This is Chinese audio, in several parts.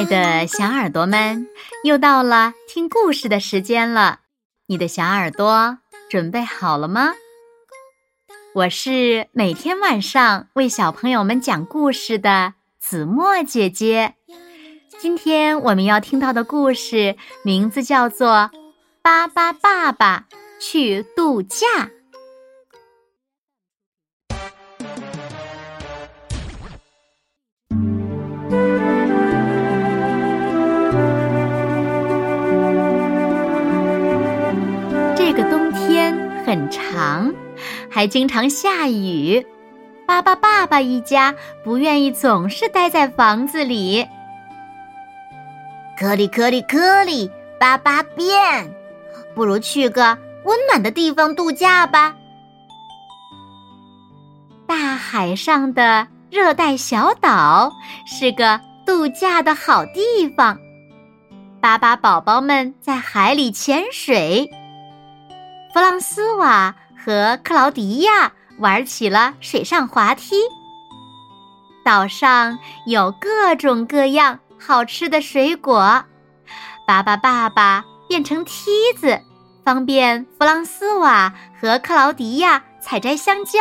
爱的小耳朵们，又到了听故事的时间了。你的小耳朵准备好了吗？我是每天晚上为小朋友们讲故事的子墨姐姐。今天我们要听到的故事名字叫做《巴巴爸爸去度假》。长，还经常下雨。巴巴爸爸一家不愿意总是待在房子里。颗粒颗粒颗粒，巴巴变，不如去个温暖的地方度假吧。大海上的热带小岛是个度假的好地方。巴巴宝宝们在海里潜水。弗朗斯瓦和克劳迪亚玩起了水上滑梯。岛上有各种各样好吃的水果，巴巴爸爸变成梯子，方便弗朗斯瓦和克劳迪亚采摘香蕉。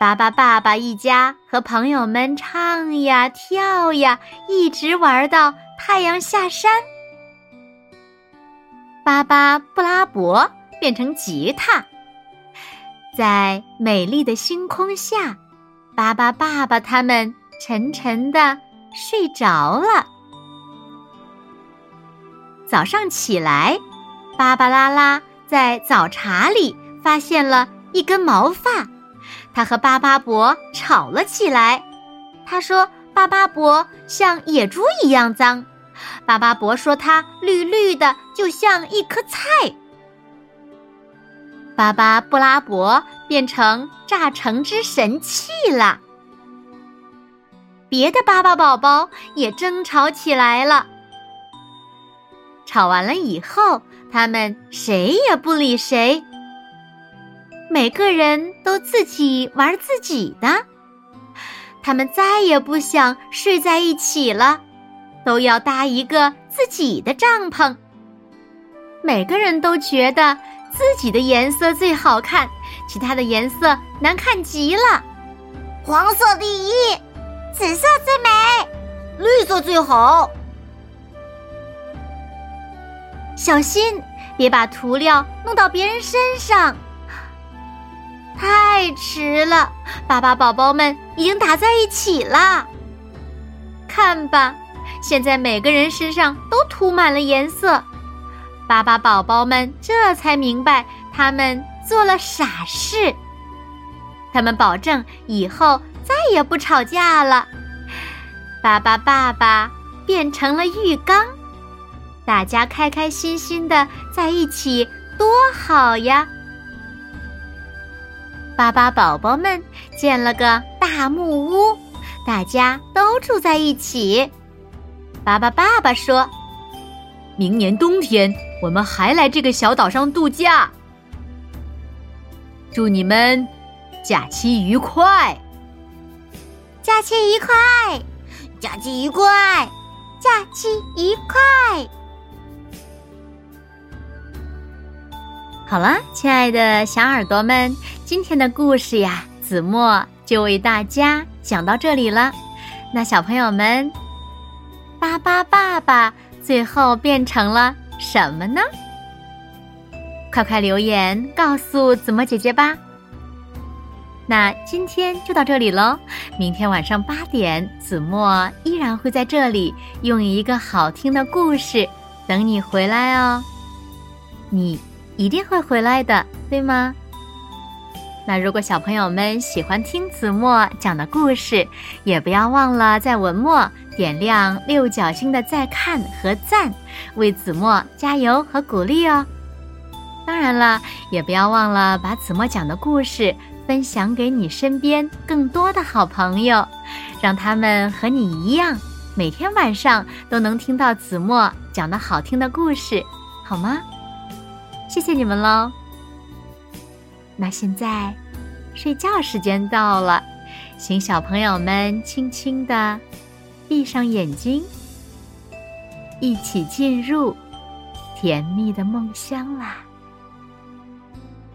巴巴爸爸一家和朋友们唱呀跳呀，一直玩到太阳下山。巴巴布拉伯。变成吉他，在美丽的星空下，巴巴爸爸他们沉沉的睡着了。早上起来，芭芭拉拉在早茶里发现了一根毛发，他和巴巴伯吵了起来。他说：“巴巴伯像野猪一样脏。”巴巴伯说：“他绿绿的，就像一颗菜。”巴巴布拉伯变成榨橙汁神器了。别的巴巴宝宝也争吵起来了。吵完了以后，他们谁也不理谁，每个人都自己玩自己的。他们再也不想睡在一起了，都要搭一个自己的帐篷。每个人都觉得。自己的颜色最好看，其他的颜色难看极了。黄色第一，紫色最美，绿色最好。小心，别把涂料弄到别人身上。太迟了，巴巴宝宝们已经打在一起了。看吧，现在每个人身上都涂满了颜色。巴巴宝宝们这才明白，他们做了傻事。他们保证以后再也不吵架了。巴巴爸爸变成了浴缸，大家开开心心的在一起，多好呀！巴巴宝宝们建了个大木屋，大家都住在一起。巴巴爸爸说：“明年冬天。”我们还来这个小岛上度假，祝你们假期愉快！假期愉快！假期愉快！假期愉快！好了，亲爱的小耳朵们，今天的故事呀，子墨就为大家讲到这里了。那小朋友们，巴巴爸爸最后变成了。什么呢？快快留言告诉子墨姐姐吧。那今天就到这里喽，明天晚上八点，子墨依然会在这里，用一个好听的故事等你回来哦。你一定会回来的，对吗？那如果小朋友们喜欢听子墨讲的故事，也不要忘了在文末点亮六角星的再看和赞，为子墨加油和鼓励哦。当然了，也不要忘了把子墨讲的故事分享给你身边更多的好朋友，让他们和你一样，每天晚上都能听到子墨讲的好听的故事，好吗？谢谢你们喽。那现在，睡觉时间到了，请小朋友们轻轻的闭上眼睛，一起进入甜蜜的梦乡啦。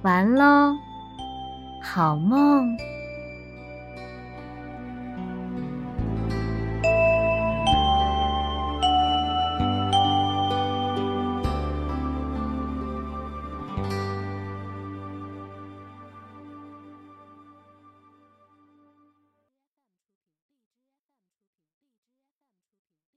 完喽，好梦。